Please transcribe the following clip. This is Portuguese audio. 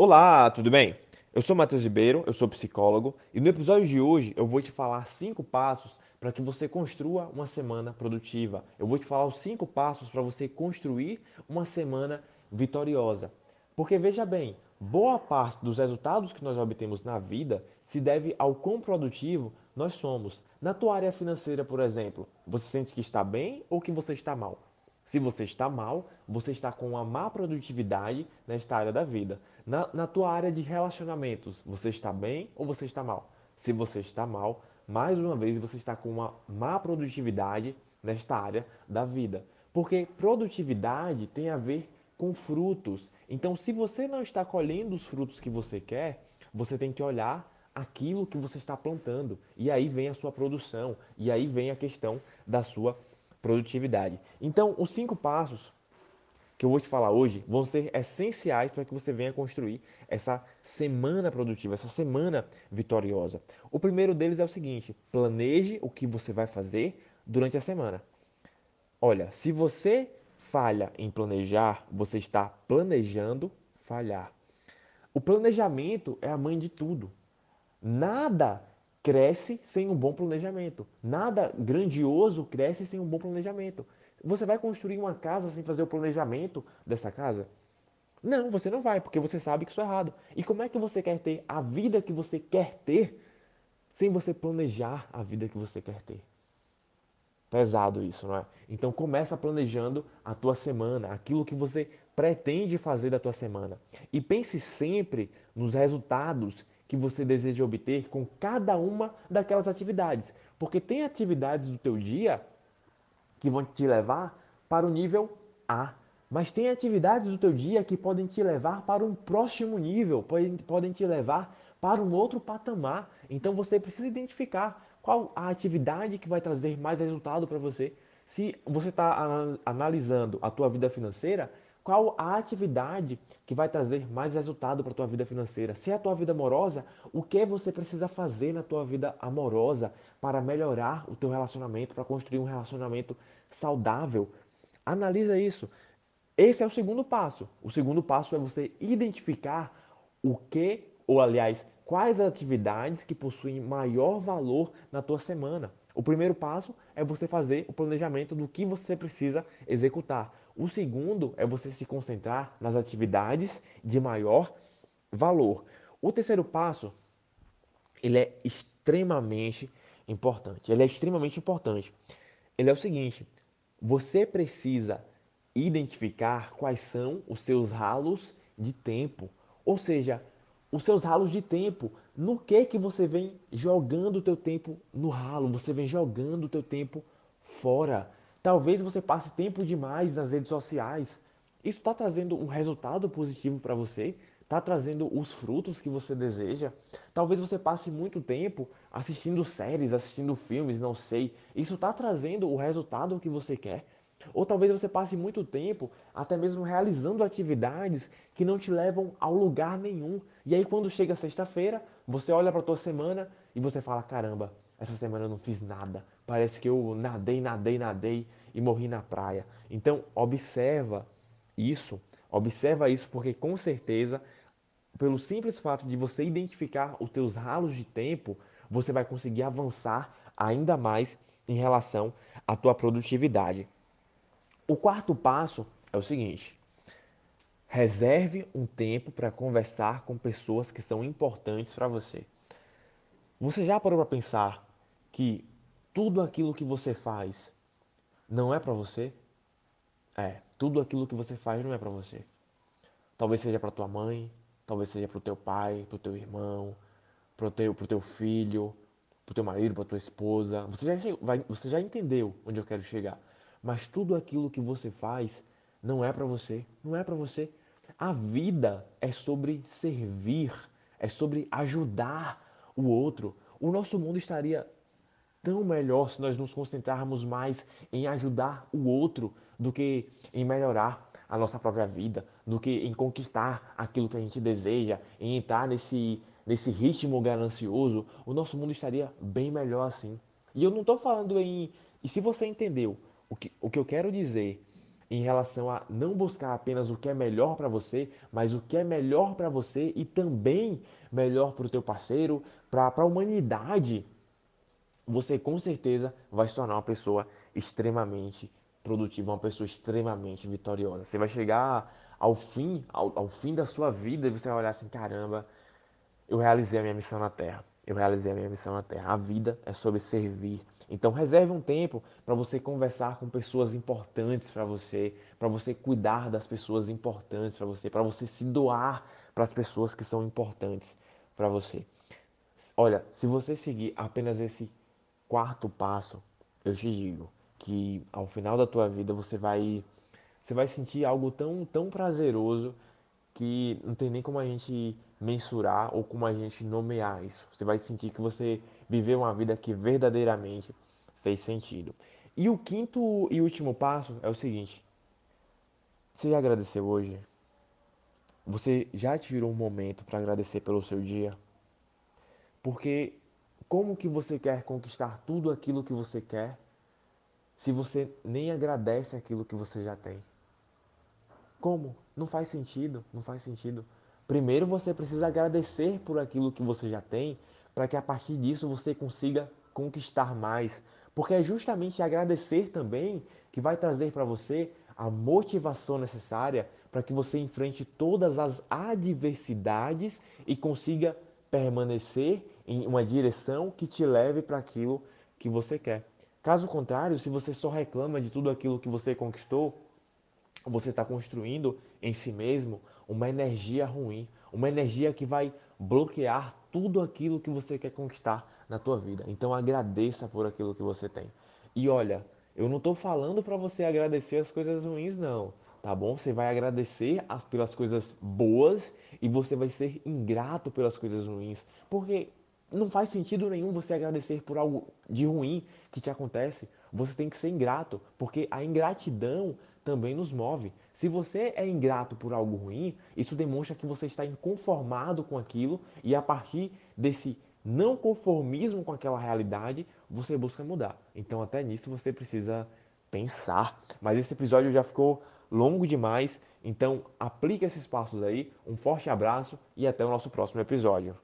Olá, tudo bem? Eu sou Matheus Ribeiro, eu sou psicólogo e no episódio de hoje eu vou te falar cinco passos para que você construa uma semana produtiva. Eu vou te falar os cinco passos para você construir uma semana vitoriosa. Porque veja bem, boa parte dos resultados que nós obtemos na vida se deve ao quão produtivo nós somos. Na tua área financeira, por exemplo, você sente que está bem ou que você está mal? Se você está mal, você está com uma má produtividade nesta área da vida. Na, na tua área de relacionamentos, você está bem ou você está mal? Se você está mal, mais uma vez você está com uma má produtividade nesta área da vida. Porque produtividade tem a ver com frutos. Então, se você não está colhendo os frutos que você quer, você tem que olhar aquilo que você está plantando. E aí vem a sua produção. E aí vem a questão da sua produtividade. Então, os cinco passos que eu vou te falar hoje vão ser essenciais para que você venha construir essa semana produtiva, essa semana vitoriosa. O primeiro deles é o seguinte: planeje o que você vai fazer durante a semana. Olha, se você falha em planejar, você está planejando falhar. O planejamento é a mãe de tudo. Nada cresce sem um bom planejamento. Nada grandioso cresce sem um bom planejamento. Você vai construir uma casa sem fazer o planejamento dessa casa? Não, você não vai, porque você sabe que isso é errado. E como é que você quer ter a vida que você quer ter sem você planejar a vida que você quer ter? Pesado isso, não é? Então começa planejando a tua semana, aquilo que você pretende fazer da tua semana. E pense sempre nos resultados que você deseja obter com cada uma daquelas atividades. Porque tem atividades do teu dia que vão te levar para o nível A. Mas tem atividades do teu dia que podem te levar para um próximo nível, podem, podem te levar para um outro patamar. Então você precisa identificar qual a atividade que vai trazer mais resultado para você. Se você está analisando a tua vida financeira, qual a atividade que vai trazer mais resultado para a tua vida financeira. Se é a tua vida amorosa, o que você precisa fazer na tua vida amorosa para melhorar o teu relacionamento, para construir um relacionamento saudável? Analisa isso. Esse é o segundo passo. O segundo passo é você identificar o que, ou aliás, quais atividades que possuem maior valor na tua semana. O primeiro passo é você fazer o planejamento do que você precisa executar. O segundo é você se concentrar nas atividades de maior valor. O terceiro passo, ele é extremamente importante. Ele é extremamente importante. Ele é o seguinte: você precisa identificar quais são os seus ralos de tempo, ou seja, os seus ralos de tempo. No que que você vem jogando o teu tempo no ralo? Você vem jogando o teu tempo fora. Talvez você passe tempo demais nas redes sociais. Isso está trazendo um resultado positivo para você? Está trazendo os frutos que você deseja? Talvez você passe muito tempo assistindo séries, assistindo filmes, não sei. Isso está trazendo o resultado que você quer? Ou talvez você passe muito tempo até mesmo realizando atividades que não te levam ao lugar nenhum. E aí quando chega sexta-feira, você olha para a tua semana e você fala: "Caramba, essa semana eu não fiz nada. Parece que eu nadei, nadei, nadei e morri na praia. Então, observa isso, observa isso porque com certeza, pelo simples fato de você identificar os teus ralos de tempo, você vai conseguir avançar ainda mais em relação à tua produtividade. O quarto passo é o seguinte: reserve um tempo para conversar com pessoas que são importantes para você. Você já parou para pensar que tudo aquilo que você faz não é para você? É, tudo aquilo que você faz não é para você. Talvez seja para tua mãe, talvez seja para o teu pai, para o teu irmão, para o teu, pro teu filho, para o teu marido, para tua esposa. Você já, chegou, vai, você já entendeu onde eu quero chegar. Mas tudo aquilo que você faz não é para você, não é para você. A vida é sobre servir, é sobre ajudar o outro. O nosso mundo estaria tão melhor se nós nos concentrarmos mais em ajudar o outro do que em melhorar a nossa própria vida, do que em conquistar aquilo que a gente deseja, em entrar nesse, nesse ritmo ganancioso, o nosso mundo estaria bem melhor assim. E eu não estou falando em. E se você entendeu, o que, o que eu quero dizer em relação a não buscar apenas o que é melhor para você, mas o que é melhor para você e também melhor para o teu parceiro, para a humanidade, você com certeza vai se tornar uma pessoa extremamente produtiva, uma pessoa extremamente vitoriosa. Você vai chegar ao fim, ao, ao fim da sua vida e você vai olhar assim, caramba, eu realizei a minha missão na Terra. Eu realizei a minha missão na Terra. A vida é sobre servir. Então reserve um tempo para você conversar com pessoas importantes para você, para você cuidar das pessoas importantes para você, para você se doar para as pessoas que são importantes para você. Olha, se você seguir apenas esse quarto passo, eu te digo que ao final da tua vida você vai você vai sentir algo tão tão prazeroso que não tem nem como a gente mensurar ou como a gente nomear isso. Você vai sentir que você viveu uma vida que verdadeiramente fez sentido. E o quinto e último passo é o seguinte: você já agradeceu hoje? Você já tirou um momento para agradecer pelo seu dia? Porque como que você quer conquistar tudo aquilo que você quer se você nem agradece aquilo que você já tem? Como? Não faz sentido, não faz sentido. Primeiro você precisa agradecer por aquilo que você já tem, para que a partir disso você consiga conquistar mais. Porque é justamente agradecer também que vai trazer para você a motivação necessária para que você enfrente todas as adversidades e consiga permanecer em uma direção que te leve para aquilo que você quer. Caso contrário, se você só reclama de tudo aquilo que você conquistou, você está construindo em si mesmo uma energia ruim, uma energia que vai bloquear tudo aquilo que você quer conquistar na tua vida. Então agradeça por aquilo que você tem. E olha, eu não estou falando para você agradecer as coisas ruins, não tá bom? Você vai agradecer as, pelas coisas boas e você vai ser ingrato pelas coisas ruins, porque não faz sentido nenhum você agradecer por algo de ruim que te acontece. Você tem que ser ingrato, porque a ingratidão também nos move. Se você é ingrato por algo ruim, isso demonstra que você está inconformado com aquilo e a partir desse não conformismo com aquela realidade, você busca mudar. Então até nisso você precisa pensar. Mas esse episódio já ficou longo demais, então aplique esses passos aí. Um forte abraço e até o nosso próximo episódio.